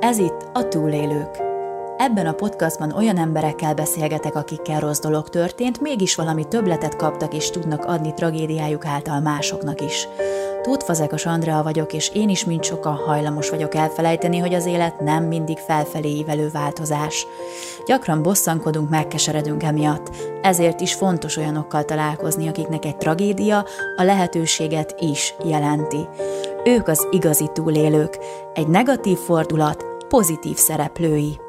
Ez itt a Túlélők. Ebben a podcastban olyan emberekkel beszélgetek, akikkel rossz dolog történt, mégis valami többletet kaptak és tudnak adni tragédiájuk által másoknak is. Tóth Fazekas Andrea vagyok, és én is, mint sokan hajlamos vagyok elfelejteni, hogy az élet nem mindig felfelé ívelő változás. Gyakran bosszankodunk, megkeseredünk emiatt, ezért is fontos olyanokkal találkozni, akiknek egy tragédia a lehetőséget is jelenti. Ők az igazi túlélők, egy negatív fordulat pozitív szereplői.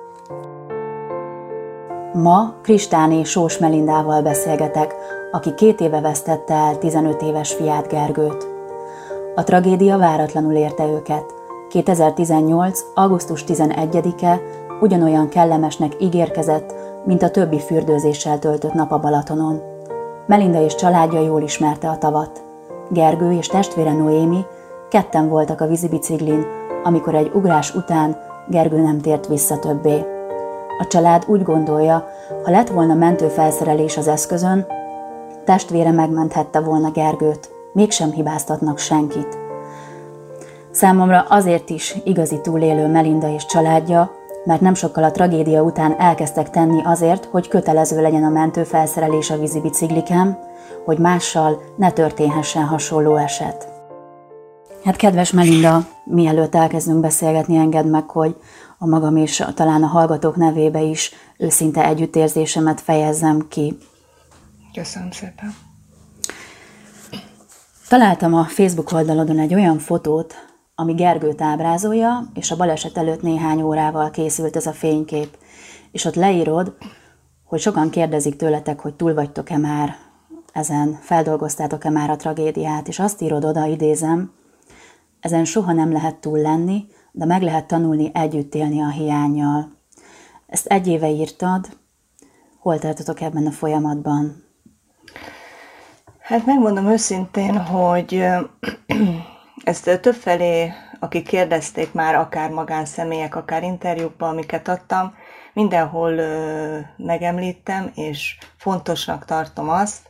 Ma Kristáné Sós Melindával beszélgetek, aki két éve vesztette el 15 éves fiát Gergőt. A tragédia váratlanul érte őket. 2018. augusztus 11-e ugyanolyan kellemesnek ígérkezett, mint a többi fürdőzéssel töltött nap a Balatonon. Melinda és családja jól ismerte a tavat. Gergő és testvére Noémi ketten voltak a vízibiciklin, amikor egy ugrás után Gergő nem tért vissza többé. A család úgy gondolja, ha lett volna mentőfelszerelés az eszközön, testvére megmenthette volna Gergőt, mégsem hibáztatnak senkit. Számomra azért is igazi túlélő Melinda és családja, mert nem sokkal a tragédia után elkezdtek tenni azért, hogy kötelező legyen a mentőfelszerelés a vízi bicikliken, hogy mással ne történhessen hasonló eset. Hát kedves Melinda, mielőtt elkezdünk beszélgetni, engedd meg, hogy a magam és talán a hallgatók nevébe is őszinte együttérzésemet fejezzem ki. Köszönöm szépen. Találtam a Facebook oldalodon egy olyan fotót, ami Gergőt ábrázolja, és a baleset előtt néhány órával készült ez a fénykép. És ott leírod, hogy sokan kérdezik tőletek, hogy túl vagytok-e már ezen, feldolgoztátok-e már a tragédiát, és azt írod oda, idézem, ezen soha nem lehet túl lenni, de meg lehet tanulni együtt élni a hiányjal. Ezt egy éve írtad, hol tartotok ebben a folyamatban? Hát megmondom őszintén, hogy ezt többfelé, akik kérdezték már, akár magánszemélyek, akár interjúkban, amiket adtam, mindenhol megemlítem, és fontosnak tartom azt,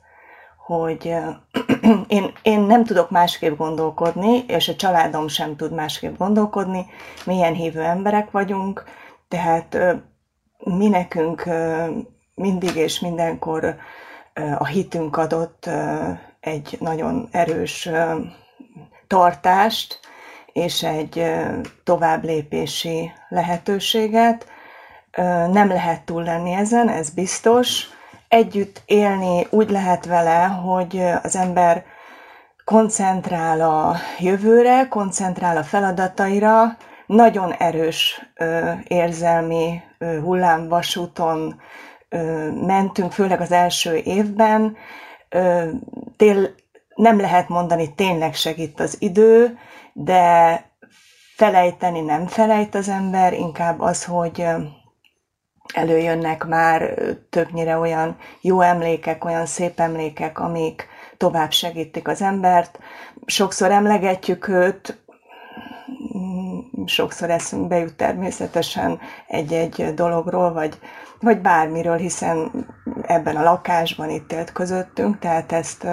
hogy én, én nem tudok másképp gondolkodni, és a családom sem tud másképp gondolkodni, milyen hívő emberek vagyunk, tehát mi nekünk mindig és mindenkor a hitünk adott egy nagyon erős tartást és egy tovább lépési lehetőséget. Nem lehet túl lenni ezen, ez biztos, együtt élni úgy lehet vele, hogy az ember koncentrál a jövőre, koncentrál a feladataira, nagyon erős ö, érzelmi ö, hullámvasúton ö, mentünk, főleg az első évben. Ö, tél, nem lehet mondani, tényleg segít az idő, de felejteni nem felejt az ember, inkább az, hogy előjönnek már többnyire olyan jó emlékek, olyan szép emlékek, amik tovább segítik az embert. Sokszor emlegetjük őt, sokszor eszünkbe jut természetesen egy-egy dologról, vagy, vagy bármiről, hiszen ebben a lakásban itt élt közöttünk, tehát ezt,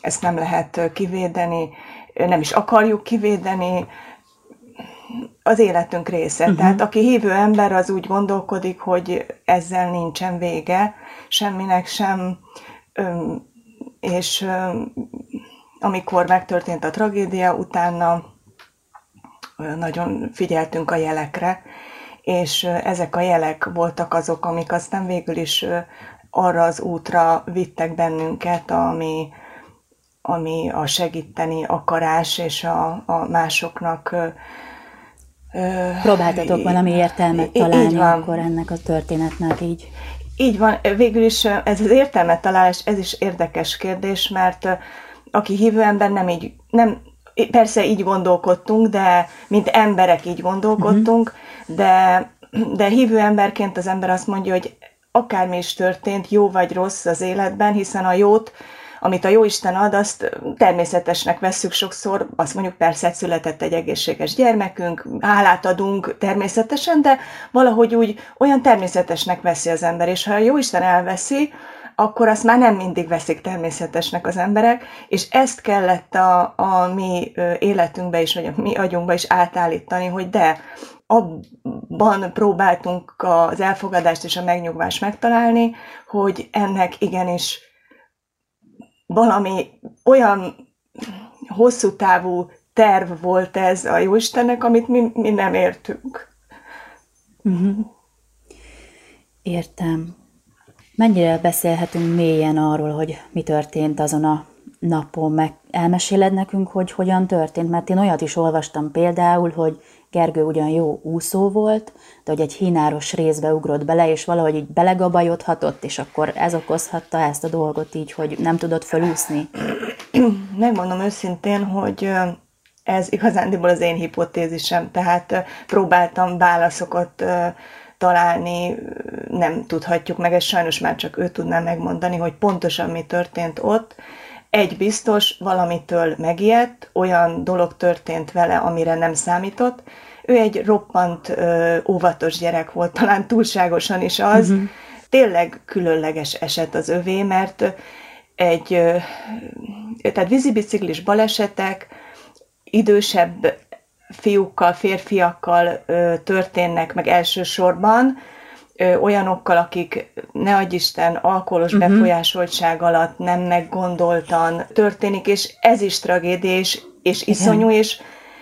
ezt nem lehet kivédeni, nem is akarjuk kivédeni, az életünk része. Uh-huh. Tehát aki hívő ember, az úgy gondolkodik, hogy ezzel nincsen vége, semminek sem, és amikor megtörtént a tragédia, utána nagyon figyeltünk a jelekre, és ezek a jelek voltak azok, amik aztán végül is arra az útra vittek bennünket, ami, ami a segíteni akarás és a, a másoknak Próbáltatok valami értelmet találni akkor ennek a történetnek így. Így van, végül is ez az értelmet találás, ez is érdekes kérdés, mert aki hívő ember nem így, nem, persze így gondolkodtunk, de mint emberek így gondolkodtunk, uh-huh. de, de hívő emberként az ember azt mondja, hogy akármi is történt, jó vagy rossz az életben, hiszen a jót amit a Jóisten ad, azt természetesnek vesszük sokszor, azt mondjuk persze született egy egészséges gyermekünk, hálát adunk természetesen, de valahogy úgy olyan természetesnek veszi az ember, és ha a Jóisten elveszi, akkor azt már nem mindig veszik természetesnek az emberek, és ezt kellett a, a mi életünkbe is, vagy a mi agyunkba is átállítani, hogy de abban próbáltunk az elfogadást és a megnyugvást megtalálni, hogy ennek igenis valami olyan hosszú távú terv volt ez a Jóistennek, amit mi, mi nem értünk. Uh-huh. Értem. Mennyire beszélhetünk mélyen arról, hogy mi történt azon a napon? Meg elmeséled nekünk, hogy hogyan történt? Mert én olyat is olvastam például, hogy Gergő ugyan jó úszó volt, de hogy egy hínáros részbe ugrott bele, és valahogy így belegabajodhatott, és akkor ez okozhatta ezt a dolgot így, hogy nem tudott felúszni. Megmondom őszintén, hogy ez igazándiból az én hipotézisem, tehát próbáltam válaszokat találni, nem tudhatjuk meg, ez sajnos már csak ő tudná megmondani, hogy pontosan mi történt ott. Egy biztos, valamitől megijedt, olyan dolog történt vele, amire nem számított. Ő egy roppant ö, óvatos gyerek volt, talán túlságosan is az. Uh-huh. Tényleg különleges eset az övé, mert egy, ö, tehát vízibiciklis balesetek, idősebb fiúkkal, férfiakkal ö, történnek meg elsősorban, ö, olyanokkal, akik ne adj Isten alkoholos uh-huh. befolyásoltság alatt nem meggondoltan történik, és ez is tragédia, és, és iszonyú, és,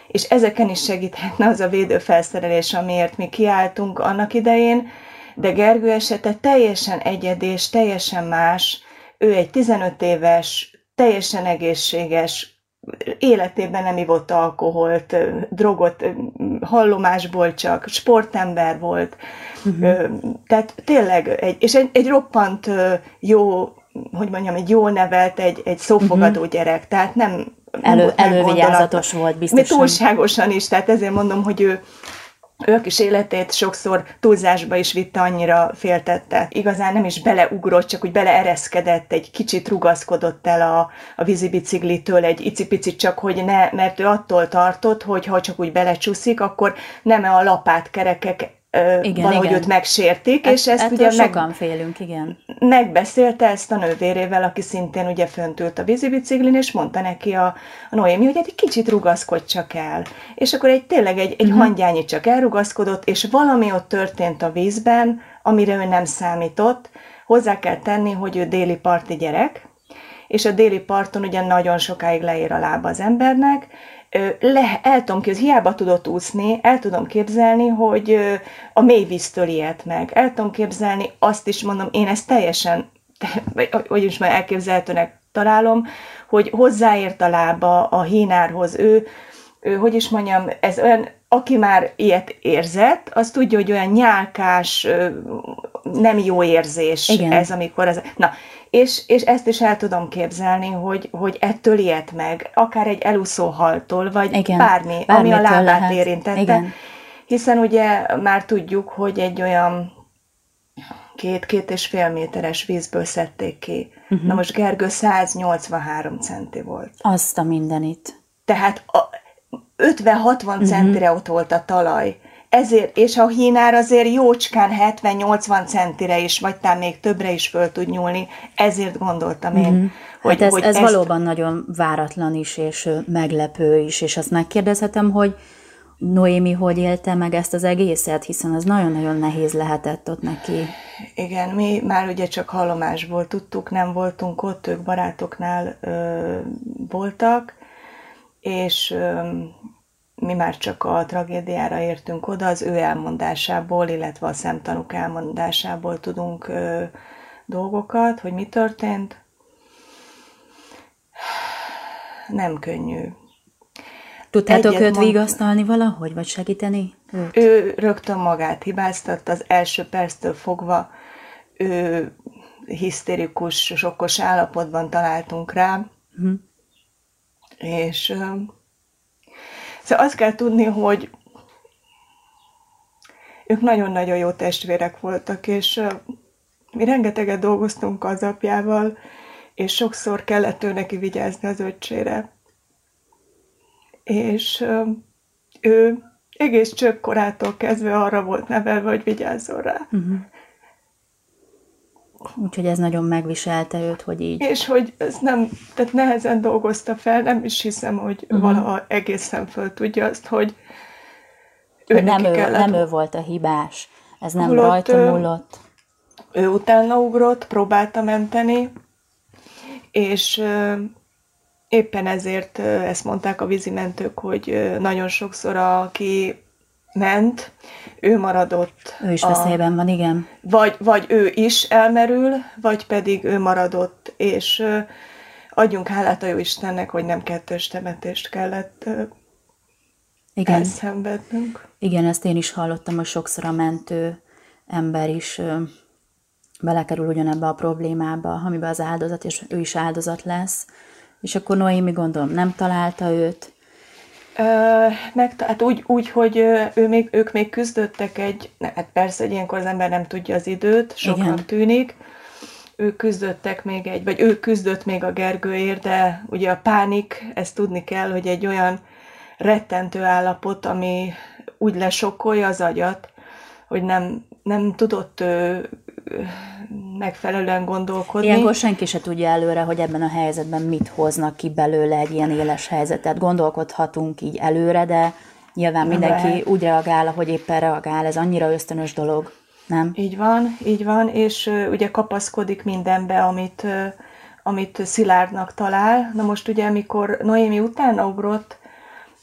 és ezeken is segíthetne az a védőfelszerelés, amiért mi kiálltunk annak idején, de Gergő esete teljesen egyedi és teljesen más. Ő egy 15 éves, teljesen egészséges, életében nem ivott alkoholt, drogot, hallomásból csak, sportember volt. Uh-huh. Tehát tényleg, egy, és egy, egy roppant jó, hogy mondjam, egy jó nevelt, egy, egy szófogadó uh-huh. gyerek, tehát nem Elő, elővigyázatos volt biztosan. Mi túlságosan is, tehát ezért mondom, hogy ő, ők is életét sokszor túlzásba is vitte, annyira féltette. Igazán nem is beleugrott, csak úgy beleereszkedett, egy kicsit rugaszkodott el a, a vízibiciklitől, egy icipicit csak, hogy ne, mert ő attól tartott, hogy ha csak úgy belecsúszik, akkor nem a lapát kerekek igen, valahogy igen. őt megsértik, e- és ezt Ettől ugye sokan meg, félünk, igen. Megbeszélte ezt a nővérével, aki szintén ugye fönt ült a vízibiciklin, és mondta neki a, a Noémi, hogy egy kicsit rugaszkodj csak el. És akkor egy tényleg egy, egy uh-huh. hangyányi csak elrugaszkodott, és valami ott történt a vízben, amire ő nem számított. Hozzá kell tenni, hogy ő déli parti gyerek, és a déli parton ugye nagyon sokáig leér a lába az embernek, le, el tudom képzelni, hiába tudott úszni, el tudom képzelni, hogy a mély víztől ilyet meg. El tudom képzelni, azt is mondom, én ezt teljesen, hogy is már elképzelhetőnek találom, hogy hozzáért a lába a hínárhoz. Ő, ő, hogy is mondjam, ez olyan, aki már ilyet érzett, az tudja, hogy olyan nyálkás, nem jó érzés Igen. ez, amikor az... Na, és, és ezt is el tudom képzelni, hogy, hogy ettől ilyet meg, akár egy elúszó haltól, vagy Igen, bármi, ami a lábát lehet. érintette. Igen. Hiszen ugye már tudjuk, hogy egy olyan két-két és fél méteres vízből szedték ki. Uh-huh. Na most Gergő 183 centi volt. Azt a mindenit. Tehát 50-60 uh-huh. centire ott volt a talaj ezért, és a hínár azért jócskán 70-80 centire is, vagy talán még többre is föl tud nyúlni, ezért gondoltam én, mm-hmm. hogy, hát ez, hogy ez ezt... valóban nagyon váratlan is, és meglepő is, és azt megkérdezhetem, hogy Noémi hogy élte meg ezt az egészet, hiszen az nagyon-nagyon nehéz lehetett ott neki. Igen, mi már ugye csak hallomásból tudtuk, nem voltunk ott, ők barátoknál ö, voltak, és ö, mi már csak a tragédiára értünk oda, az ő elmondásából, illetve a szemtanúk elmondásából tudunk ö, dolgokat, hogy mi történt. Nem könnyű. Tudtátok Egyet őt mond... vigasztalni valahogy, vagy segíteni őt? Ő rögtön magát hibáztatta, az első perctől fogva ő hisztérikus, sokkos állapotban találtunk rá, hm. és Szóval azt kell tudni, hogy ők nagyon-nagyon jó testvérek voltak, és mi rengeteget dolgoztunk az apjával, és sokszor kellett ő neki vigyázni az öccsére. És ő egész csökkorától kezdve arra volt nevelve, hogy vigyázzon rá. Uh-huh. Úgyhogy ez nagyon megviselte őt, hogy így. És hogy ez nem, tehát nehezen dolgozta fel, nem is hiszem, hogy uh-huh. valaha egészen föl tudja azt, hogy ő nem, ő, nem ő volt a hibás, ez nem Holott, rajta múlott. Ő, ő utána ugrott, próbálta menteni, és éppen ezért ezt mondták a vízimentők, hogy nagyon sokszor aki ment, ő maradott. Ő is a, veszélyben van, igen. Vagy, vagy ő is elmerül, vagy pedig ő maradott, és adjunk hálát a jó Istennek, hogy nem kettős temetést kellett igen. elszenvednünk. Igen, ezt én is hallottam, hogy sokszor a mentő ember is belekerül ugyanebbe a problémába, amiben az áldozat, és ő is áldozat lesz. És akkor Noémi gondolom nem találta őt, meg, hát úgy, úgy, hogy ő még, ők még küzdöttek egy, hát persze, hogy ilyenkor az ember nem tudja az időt, soknak tűnik, ők küzdöttek még egy, vagy ő küzdött még a Gergőért, de ugye a pánik, ezt tudni kell, hogy egy olyan rettentő állapot, ami úgy lesokkolja az agyat, hogy nem, nem tudott megfelelően gondolkodni. Ilyenkor senki se tudja előre, hogy ebben a helyzetben mit hoznak ki belőle egy ilyen éles helyzetet. Gondolkodhatunk így előre, de nyilván mindenki Lehet. úgy reagál, ahogy éppen reagál. Ez annyira ösztönös dolog, nem? Így van, így van, és uh, ugye kapaszkodik mindenbe, amit, uh, amit szilárdnak talál. Na most ugye, amikor Noémi utána ugrott,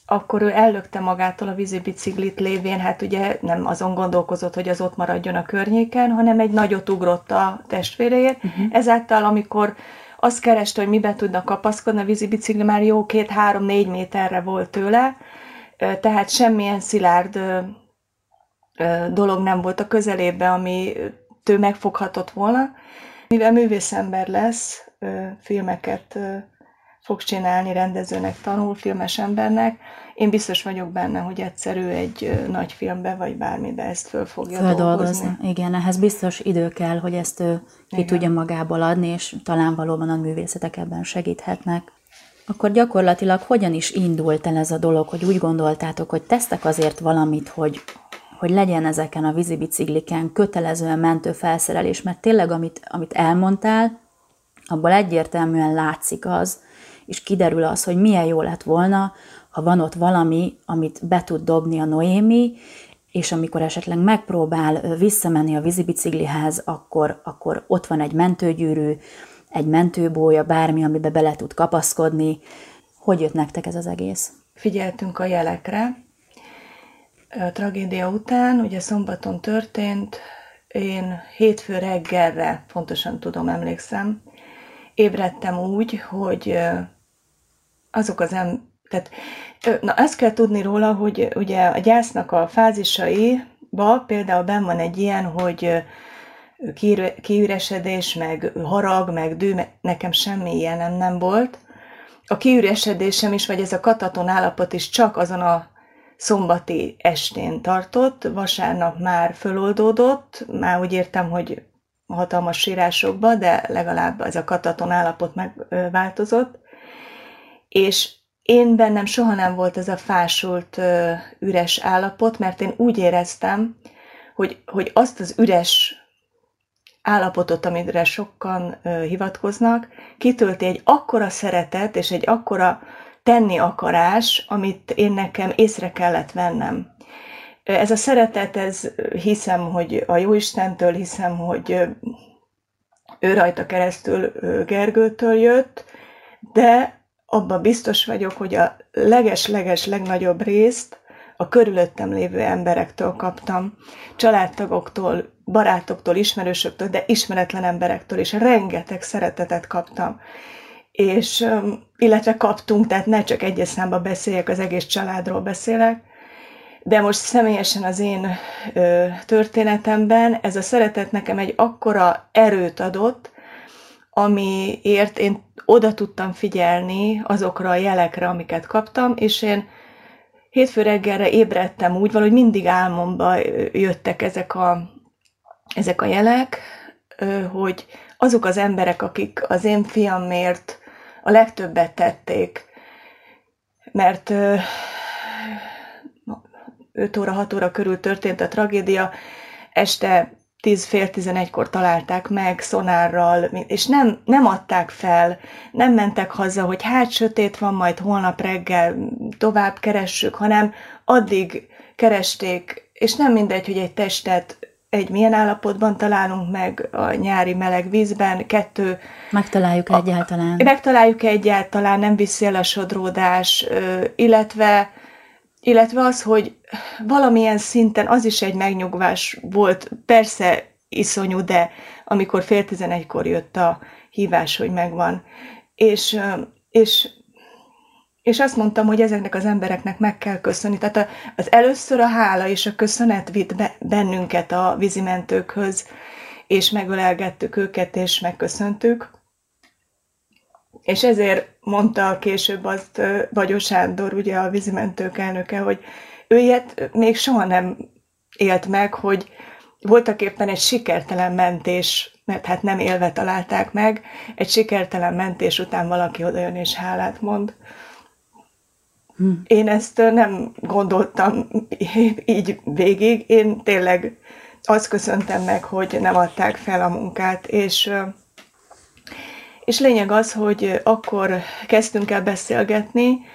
akkor ő ellökte magától a vízibiciklit lévén, hát ugye nem azon gondolkozott, hogy az ott maradjon a környéken, hanem egy nagyot ugrott a testvéreért. Uh-huh. Ezáltal, amikor azt kereste, hogy mibe tudna kapaszkodni, a vízibicikli már jó két-három-négy méterre volt tőle, tehát semmilyen szilárd dolog nem volt a közelében, ami ő megfoghatott volna. Mivel művészember lesz, filmeket fog csinálni, rendezőnek tanul, filmes embernek. Én biztos vagyok benne, hogy egyszerű egy nagy filmbe, vagy bármibe ezt föl fogja dolgozni. Igen, ehhez biztos idő kell, hogy ezt ő ki Igen. tudja magából adni, és talán valóban a művészetek ebben segíthetnek. Akkor gyakorlatilag hogyan is indult el ez a dolog, hogy úgy gondoltátok, hogy tesztek azért valamit, hogy, hogy legyen ezeken a vízibicikliken kötelezően mentő felszerelés, mert tényleg, amit, amit elmondtál, abból egyértelműen látszik az, és kiderül az, hogy milyen jó lett volna, ha van ott valami, amit be tud dobni a Noémi, és amikor esetleg megpróbál visszamenni a vízibiciklihez, akkor, akkor ott van egy mentőgyűrű, egy mentőbója, bármi, amibe bele tud kapaszkodni. Hogy jött nektek ez az egész? Figyeltünk a jelekre. A tragédia után, ugye szombaton történt, én hétfő reggelre, pontosan tudom, emlékszem, ébredtem úgy, hogy azok az em, tehát, na ezt kell tudni róla, hogy ugye a gyásznak a fázisaiba például benn van egy ilyen, hogy kiüresedés, meg harag, meg dű, nekem semmi ilyen nem volt. A kiüresedésem is, vagy ez a kataton állapot is csak azon a szombati estén tartott, vasárnap már föloldódott, már úgy értem, hogy hatalmas sírásokba, de legalább ez a kataton állapot megváltozott és én bennem soha nem volt ez a fásult, üres állapot, mert én úgy éreztem, hogy, hogy azt az üres állapotot, amire sokan hivatkoznak, kitölti egy akkora szeretet és egy akkora tenni akarás, amit én nekem észre kellett vennem. Ez a szeretet, ez hiszem, hogy a Jóistentől, hiszem, hogy ő rajta keresztül Gergőtől jött, de abban biztos vagyok, hogy a leges-leges legnagyobb részt a körülöttem lévő emberektől kaptam, családtagoktól, barátoktól, ismerősöktől, de ismeretlen emberektől is rengeteg szeretetet kaptam. És, illetve kaptunk, tehát ne csak egyes számba beszéljek, az egész családról beszélek, de most személyesen az én ö, történetemben ez a szeretet nekem egy akkora erőt adott, amiért én oda tudtam figyelni azokra a jelekre, amiket kaptam, és én hétfő reggelre ébredtem úgy, valahogy mindig álmomba jöttek ezek a, ezek a jelek, hogy azok az emberek, akik az én fiamért a legtöbbet tették, mert 5 óra, 6 óra körül történt a tragédia, este 10 fél 11-kor találták meg szonárral, és nem, nem adták fel, nem mentek haza, hogy hát sötét van, majd holnap reggel tovább keressük, hanem addig keresték, és nem mindegy, hogy egy testet egy milyen állapotban találunk meg a nyári meleg vízben, kettő... Megtaláljuk a, egyáltalán. Megtaláljuk egyáltalán, nem viszi el a sodródás, illetve, illetve az, hogy valamilyen szinten az is egy megnyugvás volt, persze iszonyú, de amikor fél tizenegykor jött a hívás, hogy megvan. És, és és azt mondtam, hogy ezeknek az embereknek meg kell köszönni. Tehát az először a hála és a köszönet vitt bennünket a vízimentőkhöz, és megölelgettük őket, és megköszöntük. És ezért mondta később azt Vagyó Sándor, ugye a vízimentők elnöke, hogy ő ilyet még soha nem élt meg, hogy voltak éppen egy sikertelen mentés, mert hát nem élve találták meg, egy sikertelen mentés után valaki odajön és hálát mond. Hm. Én ezt nem gondoltam így végig, én tényleg azt köszöntem meg, hogy nem adták fel a munkát, és, és lényeg az, hogy akkor kezdtünk el beszélgetni,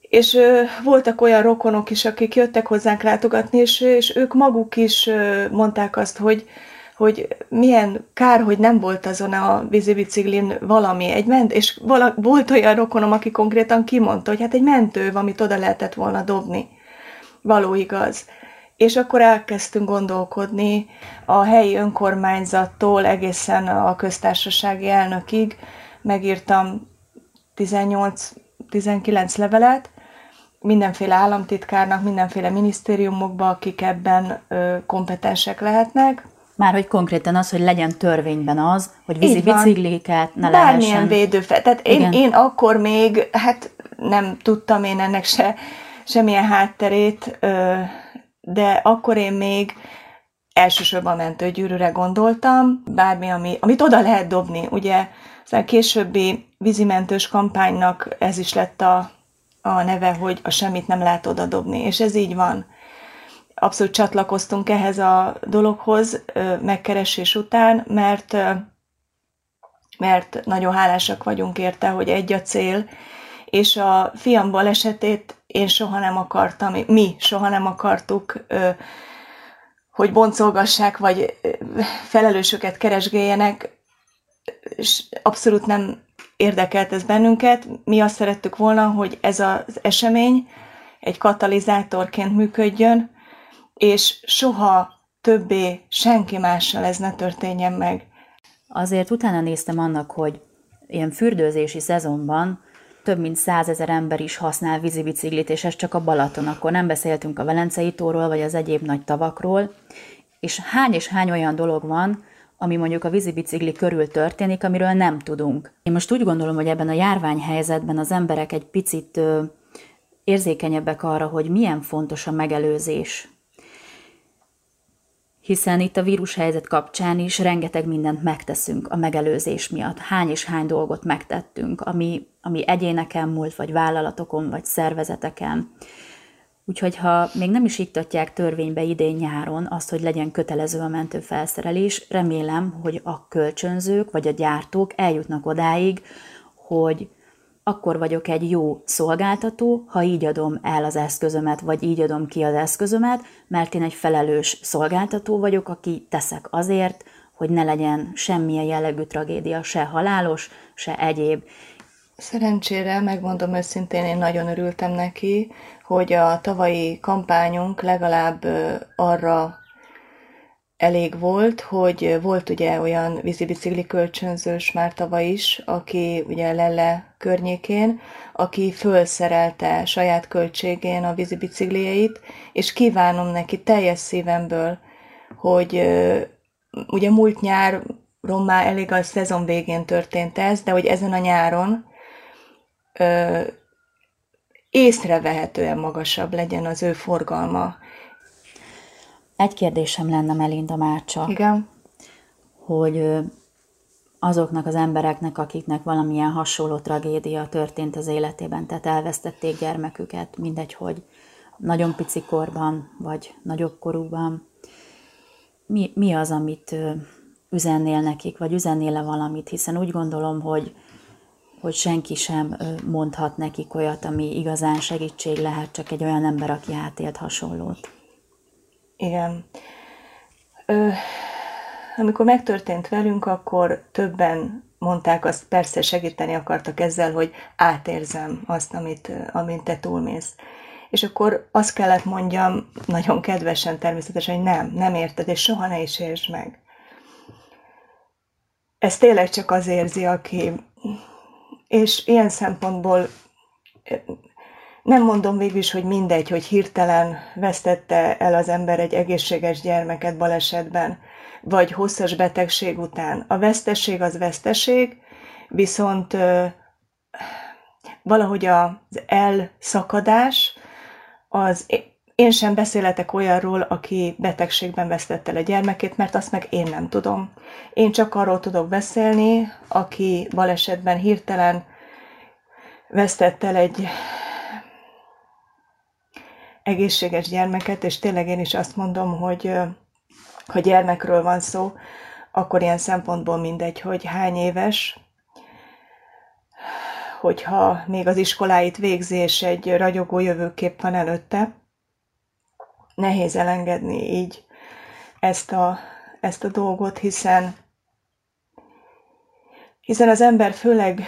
és voltak olyan rokonok is, akik jöttek hozzánk látogatni, és, és ők maguk is mondták azt, hogy, hogy milyen kár, hogy nem volt azon a vízibiciklin valami, egy ment, és vala, volt olyan rokonom, aki konkrétan kimondta, hogy hát egy mentő, amit oda lehetett volna dobni. Való igaz. És akkor elkezdtünk gondolkodni a helyi önkormányzattól egészen a köztársasági elnökig. Megírtam 18-19 levelet, mindenféle államtitkárnak, mindenféle minisztériumokba, akik ebben ö, kompetensek lehetnek, már hogy konkrétan az, hogy legyen törvényben az, hogy vízi bicikliket ne Bármilyen lehessen. védőfel. Tehát én, én akkor még, hát nem tudtam én ennek se, semmilyen hátterét, de akkor én még elsősorban mentőgyűrűre gondoltam, bármi, ami, amit oda lehet dobni. Ugye a későbbi vízimentős kampánynak ez is lett a, a neve, hogy a semmit nem lehet oda dobni, és ez így van abszolút csatlakoztunk ehhez a dologhoz megkeresés után, mert, mert nagyon hálásak vagyunk érte, hogy egy a cél, és a fiam balesetét én soha nem akartam, mi soha nem akartuk, hogy boncolgassák, vagy felelősöket keresgéljenek, és abszolút nem érdekelt ez bennünket. Mi azt szerettük volna, hogy ez az esemény egy katalizátorként működjön, és soha többé senki mással ez ne történjen meg. Azért utána néztem annak, hogy ilyen fürdőzési szezonban több mint százezer ember is használ vízibiciklit, és ez csak a Balaton. Akkor nem beszéltünk a Velencei tóról, vagy az egyéb nagy tavakról. És hány és hány olyan dolog van, ami mondjuk a vízibicikli körül történik, amiről nem tudunk. Én most úgy gondolom, hogy ebben a járványhelyzetben az emberek egy picit érzékenyebbek arra, hogy milyen fontos a megelőzés, hiszen itt a vírushelyzet kapcsán is rengeteg mindent megteszünk a megelőzés miatt. Hány és hány dolgot megtettünk, ami, ami egyéneken múlt, vagy vállalatokon, vagy szervezeteken. Úgyhogy ha még nem is iktatják törvénybe idén nyáron azt, hogy legyen kötelező a mentőfelszerelés, remélem, hogy a kölcsönzők vagy a gyártók eljutnak odáig, hogy akkor vagyok egy jó szolgáltató, ha így adom el az eszközömet, vagy így adom ki az eszközömet, mert én egy felelős szolgáltató vagyok, aki teszek azért, hogy ne legyen semmilyen jellegű tragédia, se halálos, se egyéb. Szerencsére, megmondom őszintén, én nagyon örültem neki, hogy a tavalyi kampányunk legalább arra elég volt, hogy volt ugye olyan vízibicikli kölcsönzős már tavaly is, aki ugye Lelle környékén, aki fölszerelte saját költségén a vízibiciklieit, és kívánom neki teljes szívemből, hogy ugye múlt nyár már elég a szezon végén történt ez, de hogy ezen a nyáron észrevehetően magasabb legyen az ő forgalma, egy kérdésem lenne Melinda már csak. Igen. Hogy azoknak az embereknek, akiknek valamilyen hasonló tragédia történt az életében, tehát elvesztették gyermeküket, mindegy, hogy nagyon pici korban, vagy nagyobb korúban, mi, mi az, amit üzennél nekik, vagy üzennél-e valamit, hiszen úgy gondolom, hogy, hogy senki sem mondhat nekik olyat, ami igazán segítség lehet, csak egy olyan ember, aki átélt hasonlót. Igen. Ö, amikor megtörtént velünk, akkor többen mondták azt, persze segíteni akartak ezzel, hogy átérzem azt, amit, amit te túlmész. És akkor azt kellett mondjam, nagyon kedvesen természetesen, hogy nem, nem érted, és soha ne is értsd meg. Ez tényleg csak az érzi, aki... És ilyen szempontból nem mondom végül is, hogy mindegy, hogy hirtelen vesztette el az ember egy egészséges gyermeket balesetben, vagy hosszas betegség után. A vesztesség az vesztesség, viszont valahogy az elszakadás, az én sem beszéletek olyanról, aki betegségben vesztette el a gyermekét, mert azt meg én nem tudom. Én csak arról tudok beszélni, aki balesetben hirtelen vesztette el egy egészséges gyermeket, és tényleg én is azt mondom, hogy ha gyermekről van szó, akkor ilyen szempontból mindegy, hogy hány éves, hogyha még az iskoláit végzi, és egy ragyogó jövőkép van előtte, nehéz elengedni így ezt a, ezt a dolgot, hiszen hiszen az ember főleg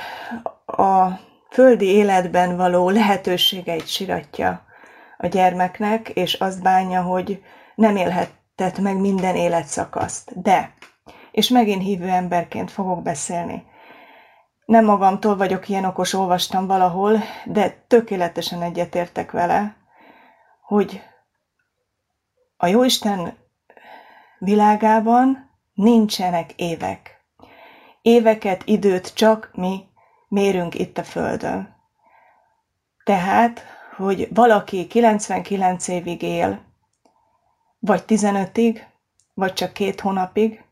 a földi életben való lehetőségeit siratja a gyermeknek, és azt bánja, hogy nem élhetett meg minden életszakaszt. De, és megint hívő emberként fogok beszélni, nem magamtól vagyok ilyen okos, olvastam valahol, de tökéletesen egyetértek vele, hogy a Jóisten világában nincsenek évek. Éveket, időt csak mi mérünk itt a Földön. Tehát, hogy valaki 99 évig él, vagy 15-ig, vagy csak két hónapig,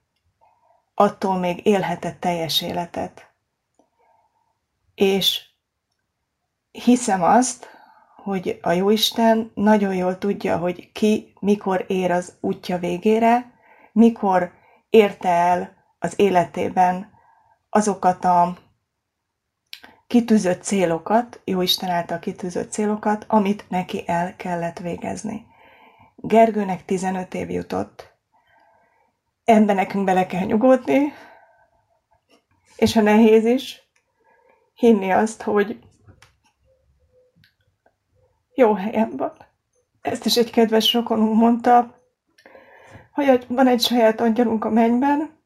attól még élhetett teljes életet. És hiszem azt, hogy a Jóisten nagyon jól tudja, hogy ki mikor ér az útja végére, mikor érte el az életében azokat a kitűzött célokat, Jóisten által kitűzött célokat, amit neki el kellett végezni. Gergőnek 15 év jutott. Ebben nekünk bele kell nyugodni, és ha nehéz is, hinni azt, hogy jó helyen van. Ezt is egy kedves rokonunk mondta, hogy van egy saját angyalunk a mennyben,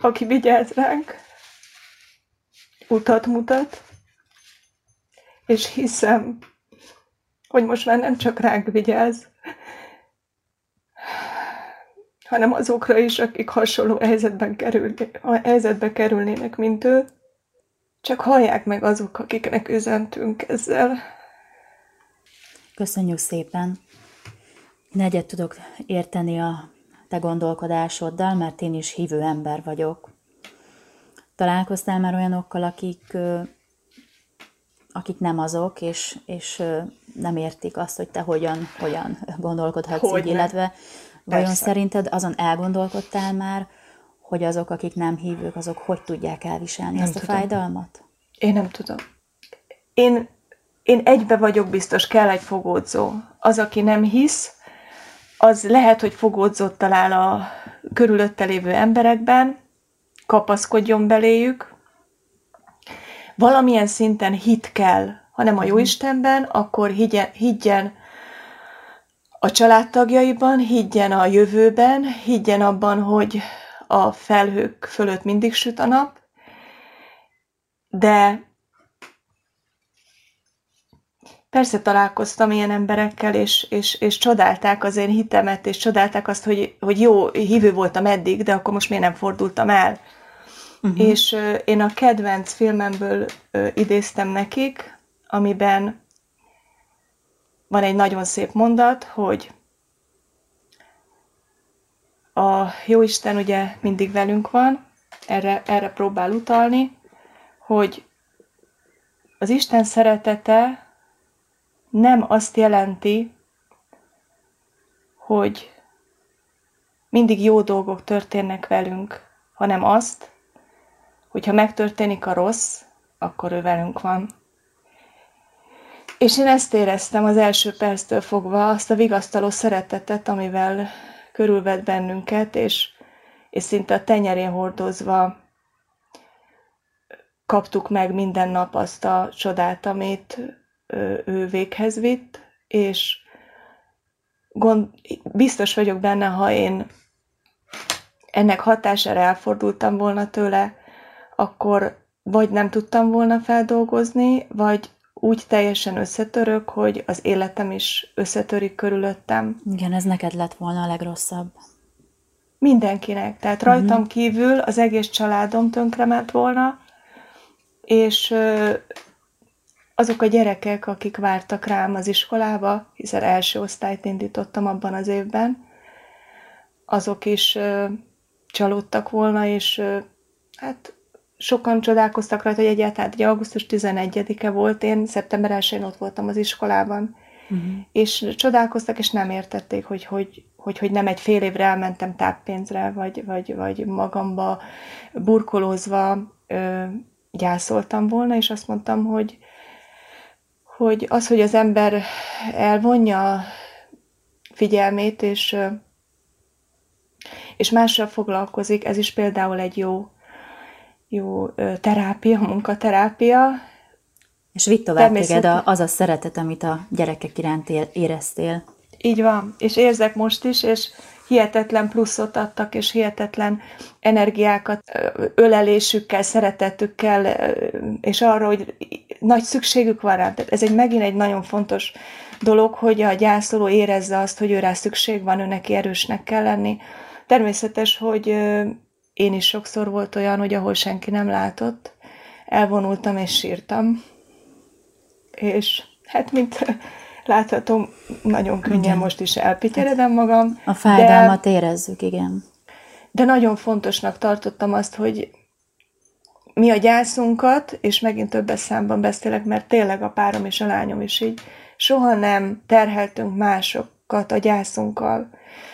aki vigyáz ránk, utat mutat, és hiszem, hogy most már nem csak ránk vigyáz, hanem azokra is, akik hasonló helyzetben kerülni, helyzetbe kerülnének, mint ő. Csak hallják meg azok, akiknek üzentünk ezzel. Köszönjük szépen. Én egyet tudok érteni a te gondolkodásoddal, mert én is hívő ember vagyok. Találkoztál már olyanokkal, akik, akik nem azok, és, és nem értik azt, hogy te hogyan, hogyan gondolkodhatsz hogy így, illetve vajon Persze. szerinted azon elgondolkodtál már, hogy azok, akik nem hívők, azok hogy tudják elviselni nem ezt tudom. a fájdalmat? Én nem tudom. Én, én egybe vagyok biztos, kell egy fogódzó. Az, aki nem hisz, az lehet, hogy fogódzót talál a körülötte lévő emberekben, kapaszkodjon beléjük. Valamilyen szinten hit kell, hanem a Jóistenben, akkor higgyen, higgyen a családtagjaiban, higgyen a jövőben, higgyen abban, hogy a felhők fölött mindig süt a nap, de persze találkoztam ilyen emberekkel, és, és, és csodálták az én hitemet, és csodálták azt, hogy, hogy jó, hívő voltam eddig, de akkor most miért nem fordultam el. Uh-huh. És uh, én a kedvenc filmemből uh, idéztem nekik, amiben van egy nagyon szép mondat, hogy a Jóisten ugye mindig velünk van, erre, erre próbál utalni, hogy az Isten szeretete nem azt jelenti, hogy mindig jó dolgok történnek velünk, hanem azt, hogyha megtörténik a rossz, akkor ő velünk van. És én ezt éreztem az első perctől fogva, azt a vigasztaló szeretetet, amivel körülvett bennünket, és, és szinte a tenyerén hordozva kaptuk meg minden nap azt a csodát, amit ő véghez vitt, és gond, biztos vagyok benne, ha én ennek hatására elfordultam volna tőle, akkor vagy nem tudtam volna feldolgozni, vagy úgy teljesen összetörök, hogy az életem is összetörik körülöttem. Igen, ez neked lett volna a legrosszabb. Mindenkinek. Tehát rajtam uh-huh. kívül az egész családom tönkrement volna, és azok a gyerekek, akik vártak rám az iskolába, hiszen első osztályt indítottam abban az évben, azok is csalódtak volna, és hát sokan csodálkoztak rajta, hogy egyáltalán egy augusztus 11-e volt, én szeptember 1 ott voltam az iskolában, uh-huh. és csodálkoztak, és nem értették, hogy hogy, hogy hogy nem egy fél évre elmentem táppénzre, vagy, vagy, vagy magamba burkolózva ö, gyászoltam volna, és azt mondtam, hogy, hogy az, hogy az ember elvonja figyelmét, és, és mással foglalkozik, ez is például egy jó jó terápia, munkaterápia. És vitt tovább téged az a szeretet, amit a gyerekek iránt éreztél. Így van, és érzek most is, és hihetetlen pluszot adtak, és hihetetlen energiákat ölelésükkel, szeretetükkel, és arra, hogy nagy szükségük van rá. Tehát ez egy megint egy nagyon fontos dolog, hogy a gyászoló érezze azt, hogy ő rá szükség van, őnek erősnek kell lenni. Természetes, hogy én is sokszor volt olyan, hogy ahol senki nem látott, elvonultam és sírtam. És hát, mint láthatom, nagyon könnyen igen. most is elpityeredem magam. A fájdalmat de, érezzük, igen. De nagyon fontosnak tartottam azt, hogy mi a gyászunkat, és megint többes számban beszélek, mert tényleg a párom és a lányom is így, soha nem terheltünk másokat a gyászunkkal,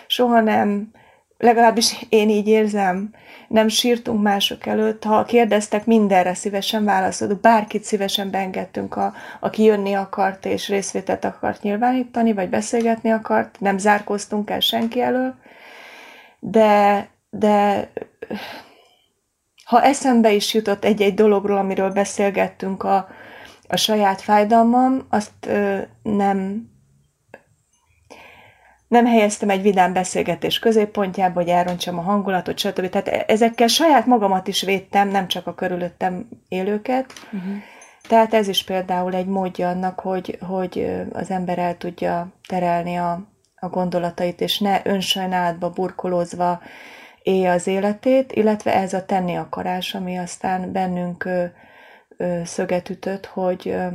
soha nem legalábbis én így érzem, nem sírtunk mások előtt, ha kérdeztek, mindenre szívesen válaszolunk, bárkit szívesen beengedtünk, a, aki jönni akart és részvételt akart nyilvánítani, vagy beszélgetni akart, nem zárkóztunk el senki elől, de, de ha eszembe is jutott egy-egy dologról, amiről beszélgettünk a, a saját fájdalmam, azt ö, nem nem helyeztem egy vidám beszélgetés középpontjába, hogy elrontsam a hangulatot, stb. Tehát e- ezekkel saját magamat is védtem, nem csak a körülöttem élőket. Uh-huh. Tehát ez is például egy módja annak, hogy, hogy az ember el tudja terelni a, a gondolatait, és ne önsajnálatba burkolózva élje az életét, illetve ez a tenni akarás, ami aztán bennünk ö, ö, szöget ütött, hogy ö,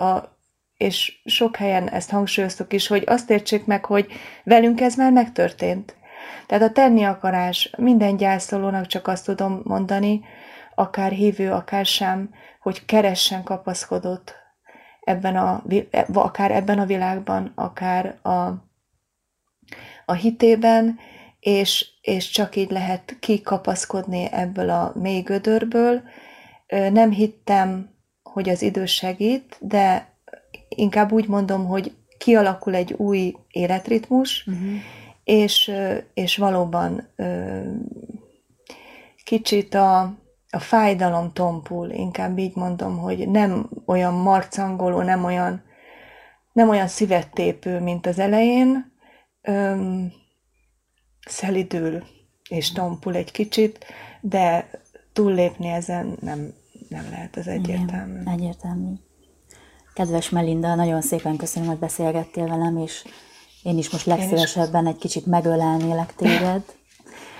a és sok helyen ezt hangsúlyoztuk is, hogy azt értsék meg, hogy velünk ez már megtörtént. Tehát a tenni akarás minden gyászolónak csak azt tudom mondani, akár hívő, akár sem, hogy keressen kapaszkodott ebben a, akár ebben a világban, akár a, a hitében, és, és csak így lehet kikapaszkodni ebből a mély gödörből. Nem hittem, hogy az idő segít, de inkább úgy mondom, hogy kialakul egy új életritmus, uh-huh. és, és valóban kicsit a, a fájdalom tompul, inkább így mondom, hogy nem olyan marcangoló, nem olyan, nem olyan szívettépő, mint az elején, öm, szelidül és tompul egy kicsit, de túllépni ezen nem, nem lehet, az egyértelmű. Igen, egyértelmű. Kedves Melinda, nagyon szépen köszönöm, hogy beszélgettél velem, és én is most legszívesebben egy kicsit megölelnélek téged.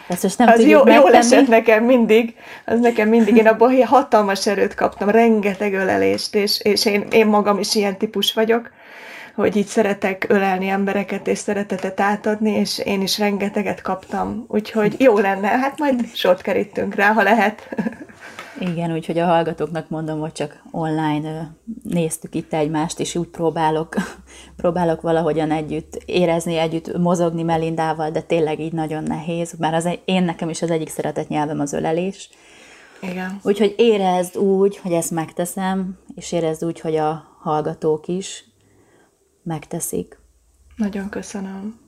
Ezt most nem az jó, jó esett nekem mindig, az nekem mindig, én abban hatalmas erőt kaptam, rengeteg ölelést, és, és én, én magam is ilyen típus vagyok, hogy így szeretek ölelni embereket, és szeretetet átadni, és én is rengeteget kaptam, úgyhogy jó lenne, hát majd sort kerítünk rá, ha lehet. Igen, úgyhogy a hallgatóknak mondom, hogy csak online néztük itt egymást, és úgy próbálok, próbálok valahogyan együtt érezni, együtt mozogni Melindával, de tényleg így nagyon nehéz, mert az, én nekem is az egyik szeretett nyelvem az ölelés. Igen. Úgyhogy érezd úgy, hogy ezt megteszem, és érezd úgy, hogy a hallgatók is megteszik. Nagyon köszönöm.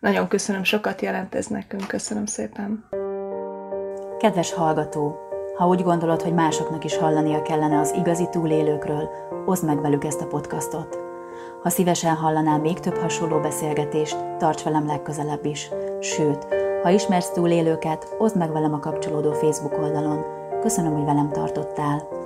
Nagyon köszönöm, sokat jelent ez nekünk. Köszönöm szépen. Kedves hallgató, ha úgy gondolod, hogy másoknak is hallania kellene az igazi túlélőkről, oszd meg velük ezt a podcastot. Ha szívesen hallanál még több hasonló beszélgetést, tarts velem legközelebb is. Sőt, ha ismersz túlélőket, oszd meg velem a kapcsolódó Facebook oldalon. Köszönöm, hogy velem tartottál.